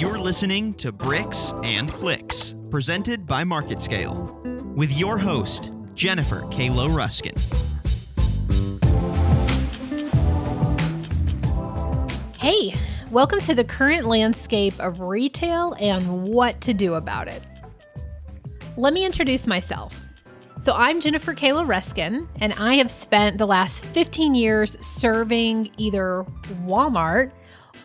You're listening to Bricks and Clicks, presented by MarketScale, with your host, Jennifer Kalo Ruskin. Hey, welcome to the current landscape of retail and what to do about it. Let me introduce myself. So, I'm Jennifer Kayla Ruskin, and I have spent the last 15 years serving either Walmart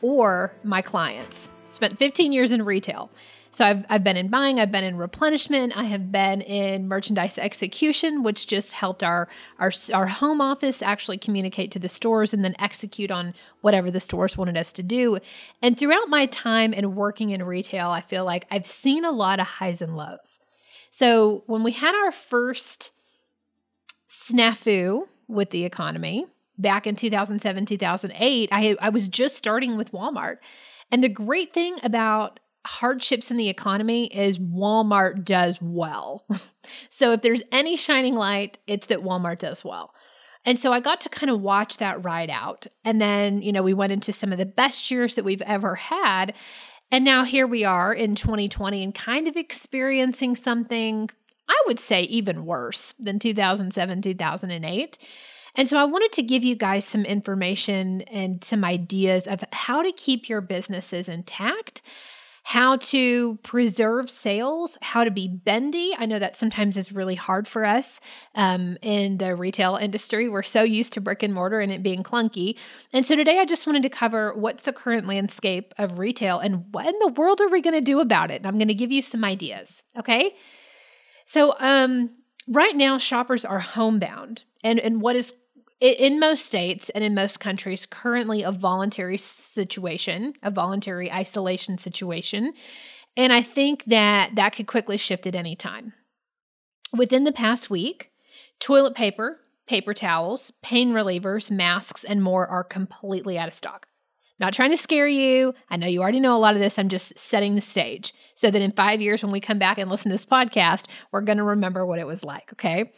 or my clients. Spent 15 years in retail. So I've, I've been in buying, I've been in replenishment, I have been in merchandise execution, which just helped our, our, our home office actually communicate to the stores and then execute on whatever the stores wanted us to do. And throughout my time in working in retail, I feel like I've seen a lot of highs and lows. So when we had our first snafu with the economy back in 2007, 2008, I, I was just starting with Walmart. And the great thing about hardships in the economy is Walmart does well. so if there's any shining light, it's that Walmart does well. And so I got to kind of watch that ride out. And then, you know, we went into some of the best years that we've ever had. And now here we are in 2020 and kind of experiencing something, I would say, even worse than 2007, 2008. And so I wanted to give you guys some information and some ideas of how to keep your businesses intact how to preserve sales, how to be bendy. I know that sometimes is really hard for us um, in the retail industry. We're so used to brick and mortar and it being clunky. And so today I just wanted to cover what's the current landscape of retail and what in the world are we going to do about it? And I'm going to give you some ideas. Okay. So, um, right now, shoppers are homebound. And, and what is in most states and in most countries currently a voluntary situation, a voluntary isolation situation. And I think that that could quickly shift at any time. Within the past week, toilet paper, paper towels, pain relievers, masks, and more are completely out of stock. Not trying to scare you. I know you already know a lot of this. I'm just setting the stage so that in five years, when we come back and listen to this podcast, we're going to remember what it was like. Okay.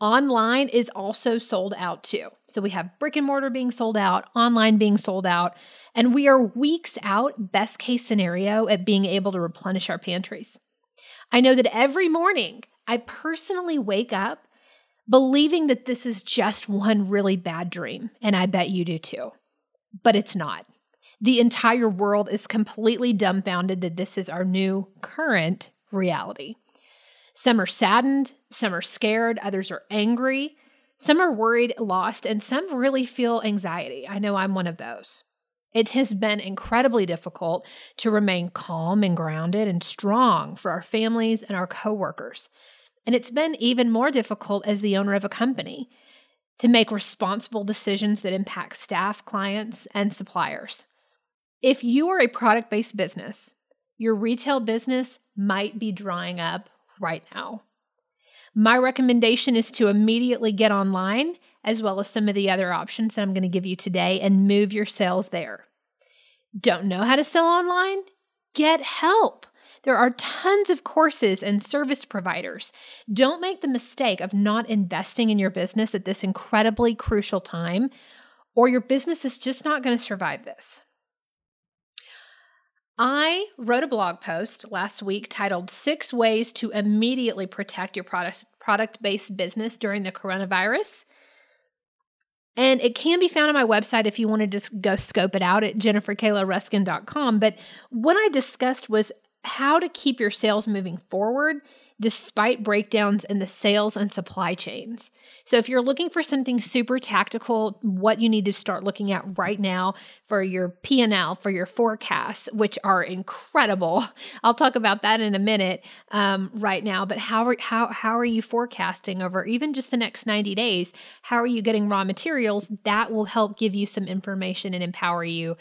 Online is also sold out too. So we have brick and mortar being sold out, online being sold out, and we are weeks out, best case scenario, at being able to replenish our pantries. I know that every morning I personally wake up believing that this is just one really bad dream, and I bet you do too. But it's not the entire world is completely dumbfounded that this is our new current reality. Some are saddened, some are scared, others are angry, some are worried, lost, and some really feel anxiety. I know I'm one of those. It has been incredibly difficult to remain calm and grounded and strong for our families and our coworkers. And it's been even more difficult as the owner of a company to make responsible decisions that impact staff, clients, and suppliers. If you are a product based business, your retail business might be drying up right now. My recommendation is to immediately get online, as well as some of the other options that I'm going to give you today, and move your sales there. Don't know how to sell online? Get help. There are tons of courses and service providers. Don't make the mistake of not investing in your business at this incredibly crucial time, or your business is just not going to survive this. I wrote a blog post last week titled Six Ways to Immediately Protect Your Product, product Based Business During the Coronavirus. And it can be found on my website if you want to just go scope it out at jenniferkayloruskin.com. But what I discussed was how to keep your sales moving forward despite breakdowns in the sales and supply chains. So if you're looking for something super tactical, what you need to start looking at right now for your P&L, for your forecasts, which are incredible. I'll talk about that in a minute um, right now, but how are, how, how are you forecasting over even just the next 90 days? How are you getting raw materials? That will help give you some information and empower you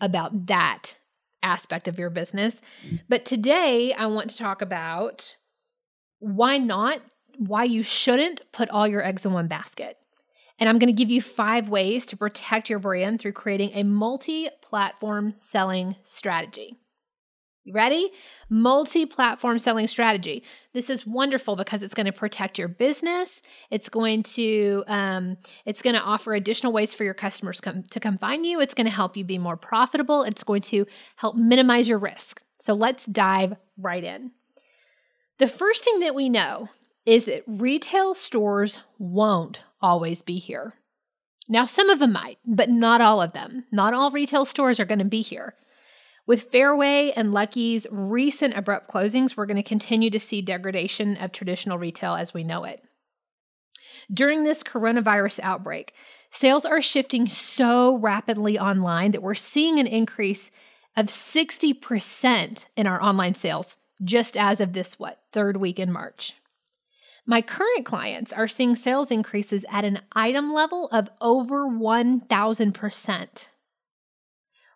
about that aspect of your business. But today I want to talk about why not, why you shouldn't put all your eggs in one basket. And I'm going to give you five ways to protect your brand through creating a multi platform selling strategy. You ready? Multi platform selling strategy. This is wonderful because it's going to protect your business. It's going to um, it's going to offer additional ways for your customers come, to come find you. It's going to help you be more profitable. It's going to help minimize your risk. So let's dive right in. The first thing that we know is that retail stores won't always be here. Now, some of them might, but not all of them. Not all retail stores are going to be here. With Fairway and Lucky's recent abrupt closings, we're going to continue to see degradation of traditional retail as we know it. During this coronavirus outbreak, sales are shifting so rapidly online that we're seeing an increase of 60% in our online sales just as of this, what, third week in March. My current clients are seeing sales increases at an item level of over 1,000%.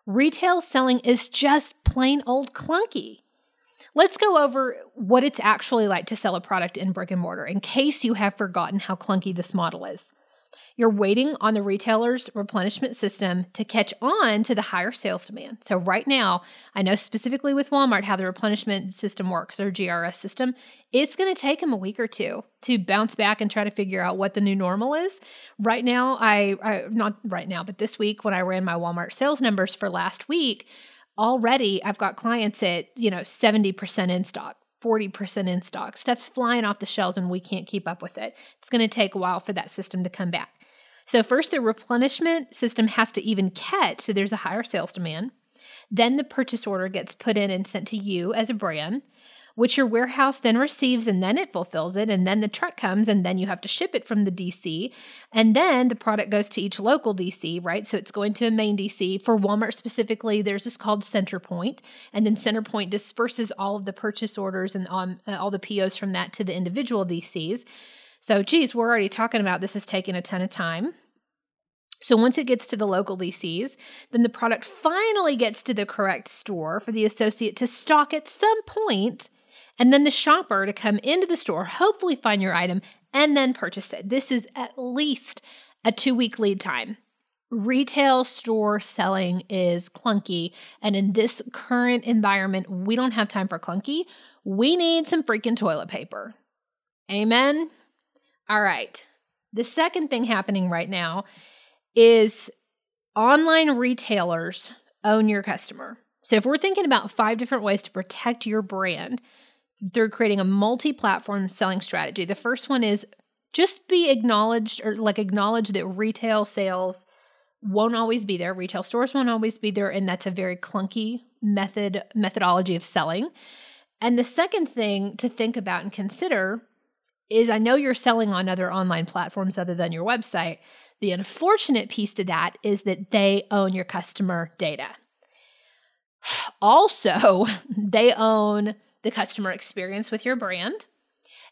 Retail selling is just plain old clunky. Let's go over what it's actually like to sell a product in brick and mortar in case you have forgotten how clunky this model is. You're waiting on the retailer's replenishment system to catch on to the higher sales demand. So, right now, I know specifically with Walmart how the replenishment system works, their GRS system. It's going to take them a week or two to bounce back and try to figure out what the new normal is. Right now, I, I not right now, but this week when I ran my Walmart sales numbers for last week, already I've got clients at, you know, 70% in stock. 40% in stock. Stuff's flying off the shelves and we can't keep up with it. It's going to take a while for that system to come back. So, first, the replenishment system has to even catch, so there's a higher sales demand. Then the purchase order gets put in and sent to you as a brand, which your warehouse then receives and then it fulfills it. And then the truck comes and then you have to ship it from the DC. And then the product goes to each local DC, right? So it's going to a main DC. For Walmart specifically, there's this called Centerpoint. And then Centerpoint disperses all of the purchase orders and um, all the POs from that to the individual DCs. So, geez, we're already talking about this is taking a ton of time. So once it gets to the local DCs, then the product finally gets to the correct store for the associate to stock at some point, and then the shopper to come into the store, hopefully find your item, and then purchase it. This is at least a two week lead time. Retail store selling is clunky, and in this current environment, we don't have time for clunky. We need some freaking toilet paper. Amen. All right. The second thing happening right now is online retailers own your customer. So if we're thinking about five different ways to protect your brand through creating a multi-platform selling strategy, the first one is just be acknowledged or like acknowledge that retail sales won't always be there. Retail stores won't always be there, and that's a very clunky method methodology of selling. And the second thing to think about and consider is I know you're selling on other online platforms other than your website. The unfortunate piece to that is that they own your customer data. Also, they own the customer experience with your brand,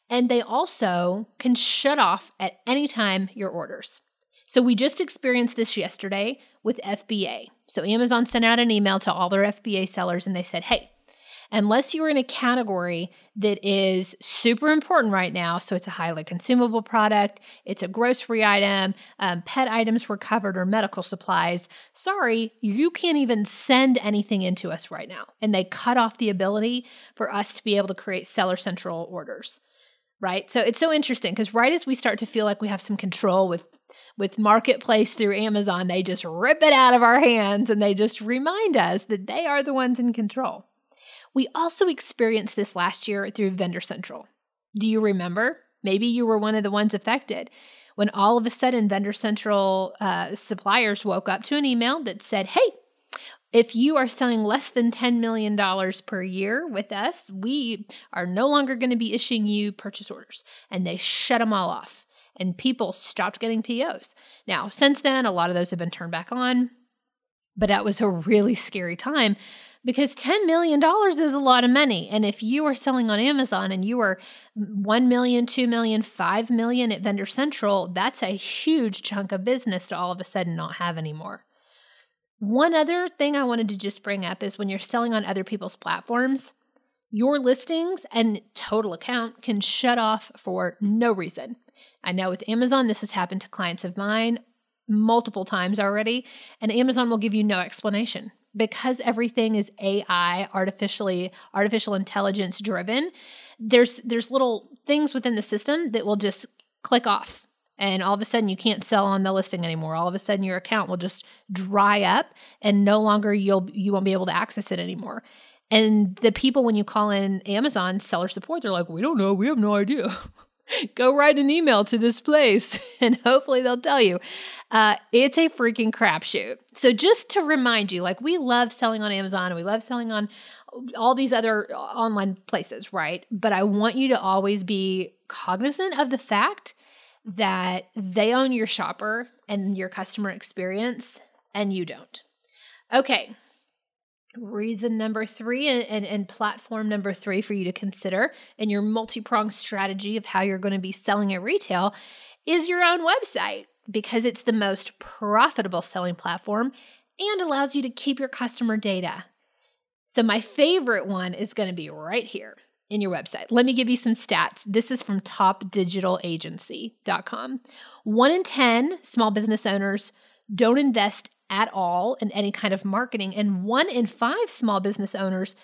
and they also can shut off at any time your orders. So, we just experienced this yesterday with FBA. So, Amazon sent out an email to all their FBA sellers and they said, hey, unless you're in a category that is super important right now. So it's a highly consumable product, it's a grocery item, um, pet items were covered, or medical supplies. Sorry, you can't even send anything into us right now. And they cut off the ability for us to be able to create seller central orders. Right. So it's so interesting because right as we start to feel like we have some control with with marketplace through Amazon, they just rip it out of our hands and they just remind us that they are the ones in control. We also experienced this last year through Vendor Central. Do you remember? Maybe you were one of the ones affected when all of a sudden Vendor Central uh, suppliers woke up to an email that said, hey, if you are selling less than $10 million per year with us, we are no longer going to be issuing you purchase orders. And they shut them all off, and people stopped getting POs. Now, since then, a lot of those have been turned back on, but that was a really scary time because $10 million is a lot of money. And if you are selling on Amazon and you are 1 million, 2 million, 5 million at Vendor Central, that's a huge chunk of business to all of a sudden not have anymore. One other thing I wanted to just bring up is when you're selling on other people's platforms, your listings and total account can shut off for no reason. I know with Amazon, this has happened to clients of mine multiple times already, and Amazon will give you no explanation because everything is AI, artificially artificial intelligence driven, there's there's little things within the system that will just click off and all of a sudden you can't sell on the listing anymore. All of a sudden your account will just dry up and no longer you'll you won't be able to access it anymore. And the people, when you call in Amazon seller support, they're like, we don't know. We have no idea. Go write an email to this place and hopefully they'll tell you. Uh, it's a freaking crapshoot. So, just to remind you, like, we love selling on Amazon and we love selling on all these other online places, right? But I want you to always be cognizant of the fact that they own your shopper and your customer experience and you don't. Okay, reason number three and, and, and, platform number three for you to consider in your multi-pronged strategy of how you're going to be selling at retail is your own website because it's the most profitable selling platform and allows you to keep your customer data. So my favorite one is going to be right here in your website. Let me give you some stats. This is from topdigitalagency.com. One in 10 small business owners don't invest at all in any kind of marketing. And one in five small business owners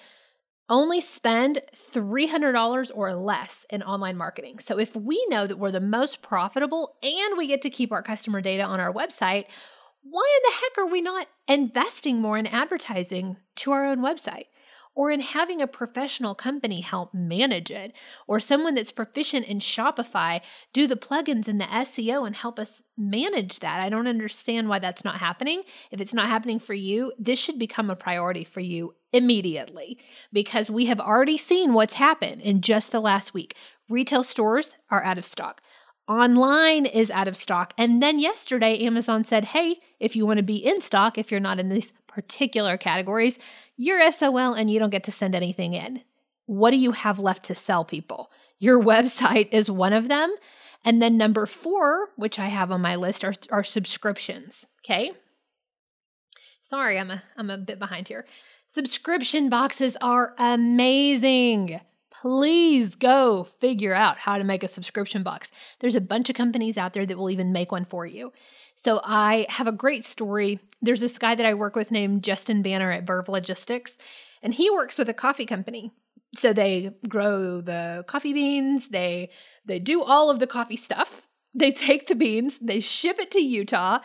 only spend $300 or less in online marketing. So if we know that we're the most profitable and we get to keep our customer data on our website, why in the heck are we not investing more in advertising to our own website? Or in having a professional company help manage it, or someone that's proficient in Shopify do the plugins and the SEO and help us manage that. I don't understand why that's not happening. If it's not happening for you, this should become a priority for you immediately because we have already seen what's happened in just the last week. Retail stores are out of stock. Online is out of stock. And then yesterday, Amazon said, hey, if you want to be in stock, if you're not in these particular categories, you're SOL and you don't get to send anything in. What do you have left to sell people? Your website is one of them. And then number four, which I have on my list, are, are subscriptions. Okay. Sorry, I'm a, I'm a bit behind here. Subscription boxes are amazing. Please go figure out how to make a subscription box. There's a bunch of companies out there that will even make one for you. So I have a great story. There's this guy that I work with named Justin Banner at Verve Logistics, and he works with a coffee company. So they grow the coffee beans, they they do all of the coffee stuff. They take the beans, they ship it to Utah.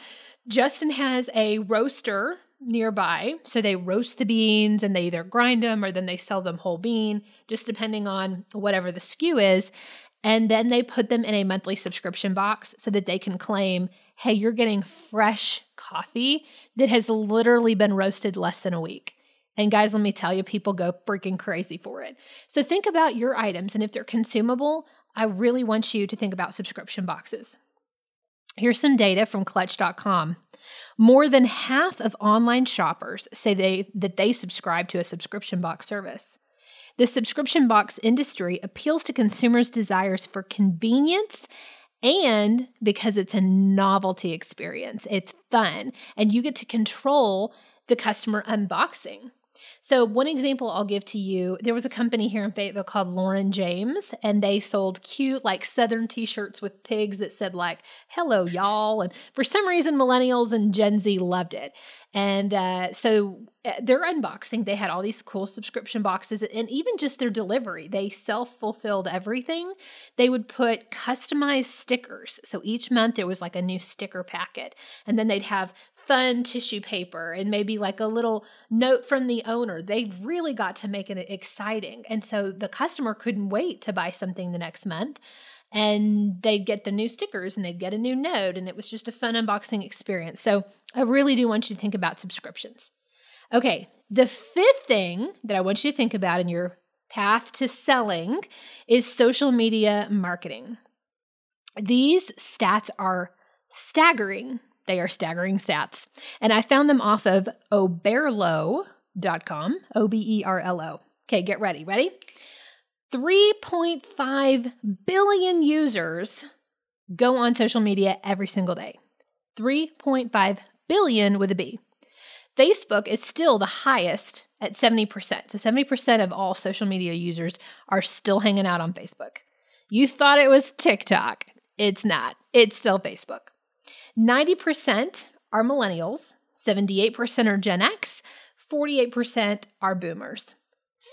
Justin has a roaster nearby. So they roast the beans and they either grind them or then they sell them whole bean, just depending on whatever the SKU is. And then they put them in a monthly subscription box so that they can claim hey, you're getting fresh coffee that has literally been roasted less than a week. And guys, let me tell you, people go freaking crazy for it. So think about your items, and if they're consumable, I really want you to think about subscription boxes. Here's some data from clutch.com. More than half of online shoppers say they that they subscribe to a subscription box service. The subscription box industry appeals to consumers' desires for convenience and because it's a novelty experience. It's fun, and you get to control the customer unboxing. So, one example I'll give to you there was a company here in Fayetteville called Lauren James, and they sold cute, like Southern t shirts with pigs that said, like, hello, y'all. And for some reason, millennials and Gen Z loved it. And uh, so uh, their unboxing, they had all these cool subscription boxes and even just their delivery. They self fulfilled everything. They would put customized stickers. So each month there was like a new sticker packet. And then they'd have fun tissue paper and maybe like a little note from the owner. They really got to make it exciting. And so the customer couldn't wait to buy something the next month and they'd get the new stickers and they'd get a new note and it was just a fun unboxing experience. So I really do want you to think about subscriptions. Okay, the fifth thing that I want you to think about in your path to selling is social media marketing. These stats are staggering. They are staggering stats. And I found them off of oberlo.com, O B E R L O. Okay, get ready. Ready? 3.5 billion users go on social media every single day. 3.5 billion with a B. Facebook is still the highest at 70%. So 70% of all social media users are still hanging out on Facebook. You thought it was TikTok. It's not. It's still Facebook. 90% are millennials, 78% are Gen X, 48% are boomers.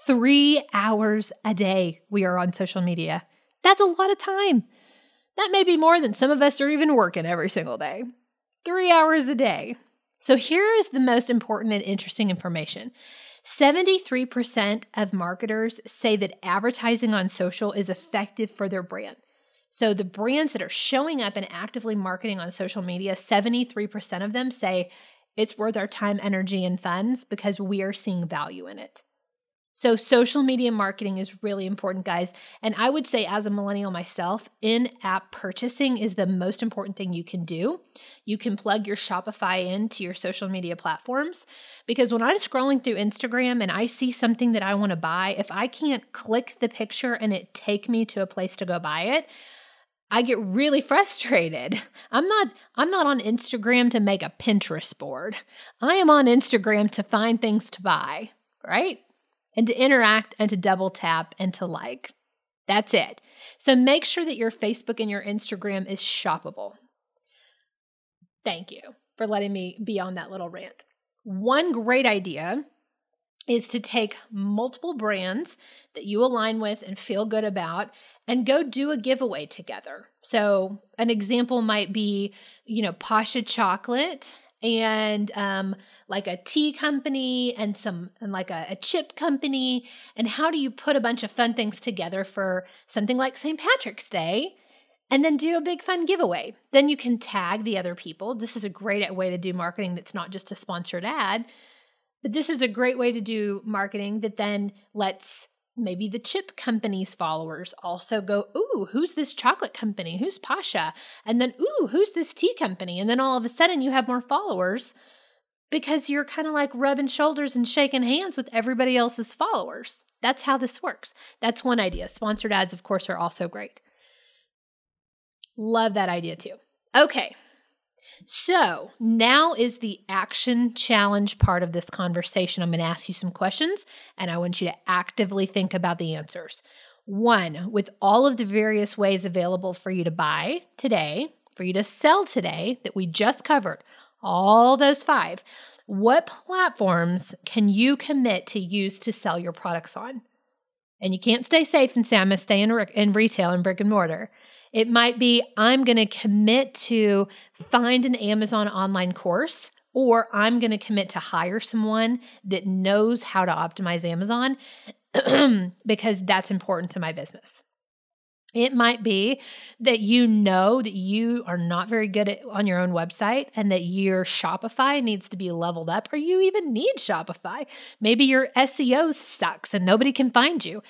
Three hours a day we are on social media. That's a lot of time. That may be more than some of us are even working every single day. Three hours a day. So here is the most important and interesting information 73% of marketers say that advertising on social is effective for their brand. So, the brands that are showing up and actively marketing on social media, 73% of them say it's worth our time, energy, and funds because we are seeing value in it. So, social media marketing is really important, guys. And I would say, as a millennial myself, in app purchasing is the most important thing you can do. You can plug your Shopify into your social media platforms because when I'm scrolling through Instagram and I see something that I want to buy, if I can't click the picture and it take me to a place to go buy it, I get really frustrated. I'm not I'm not on Instagram to make a Pinterest board. I am on Instagram to find things to buy, right? And to interact and to double tap and to like. That's it. So make sure that your Facebook and your Instagram is shoppable. Thank you for letting me be on that little rant. One great idea is to take multiple brands that you align with and feel good about and go do a giveaway together. So, an example might be, you know, Pascha chocolate and um, like a tea company and some and like a, a, chip company and how do you put a bunch of fun things together for something like st patrick's day and then do a big fun giveaway? Then you can tag the other people. This is a great way to do marketing that's not just a sponsored ad but this is a great way to do marketing that then lets maybe the chip company's followers also go, Ooh, who's this chocolate company? Who's Pascha? And then, Ooh, who's this tea company? And then all of a sudden you have more followers because you're kind of like rubbing shoulders and shaking hands with everybody else's followers. That's how this works. That's one idea. Sponsored ads, of course, are also great. Love that idea too. Okay, so now is the action challenge part of this conversation. I'm going to ask you some questions and I want you to actively think about the answers. One, with all of the various ways available for you to buy today, for you to sell today that we just covered, all those five, what platforms can you commit to use to sell your products on? And you can't stay safe and say, I'm going to stay in, in retail and brick and mortar. It might be I'm going to commit to find an Amazon online course or I'm going to commit to hire someone that knows how to optimize Amazon because that's important to my business. It might be that you know that you are not very good at, on your own website and that your Shopify needs to be leveled up, or you even need Shopify. Maybe your SEO sucks and nobody can find you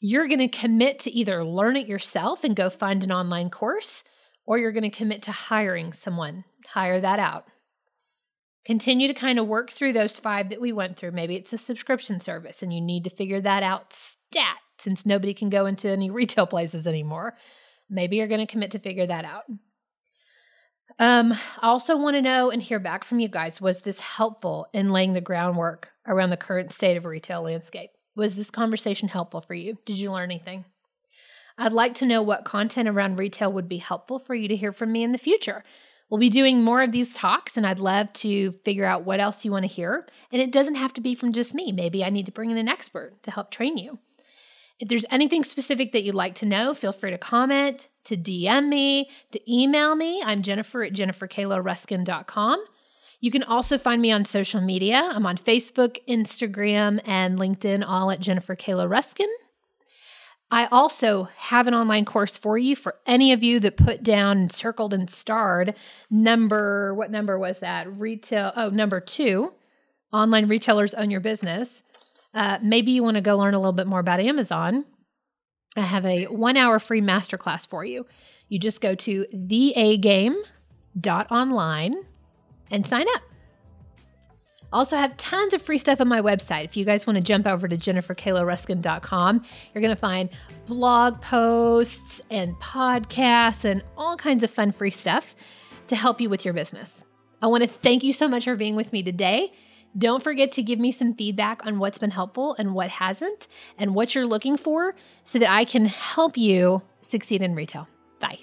you're going to commit to either learn it yourself and go find an online course, or you're going to commit to hiring someone, hire that out. Continue to kind of work through those five that we went through. Maybe it's a subscription service and you need to figure that out stat since nobody can go into any retail places anymore. Maybe you're going to commit to figure that out. Um, I also want to know and hear back from you guys was this helpful in laying the groundwork around the current state of retail landscape? Was this conversation helpful for you? Did you learn anything? I'd like to know what content around retail would be helpful for you to hear from me in the future. We'll be doing more of these talks, and I'd love to figure out what else you want to hear. And it doesn't have to be from just me. Maybe I need to bring in an expert to help train you. If there's anything specific that you'd like to know, feel free to comment, to DM me, to email me. I'm Jennifer at jenniferkaloruskin.com. You can also find me on social media. I'm on Facebook, Instagram, and LinkedIn, all at Jennifer Kayla Ruskin. I also have an online course for you for any of you that put down and circled and starred number, what number was that? Retail, oh, number two, online retailers own your business. Uh, maybe you want to go learn a little bit more about Amazon. I have a one hour free masterclass for you. You just go to theagame.online and sign up. Also, have tons of free stuff on my website. If you guys want to jump over to jenniferkaloruskin.com, you're going to find blog posts and podcasts and all kinds of fun free stuff to help you with your business. I want to thank you so much for being with me today. Don't forget to give me some feedback on what's been helpful and what hasn't, and what you're looking for so that I can help you succeed in retail. Bye.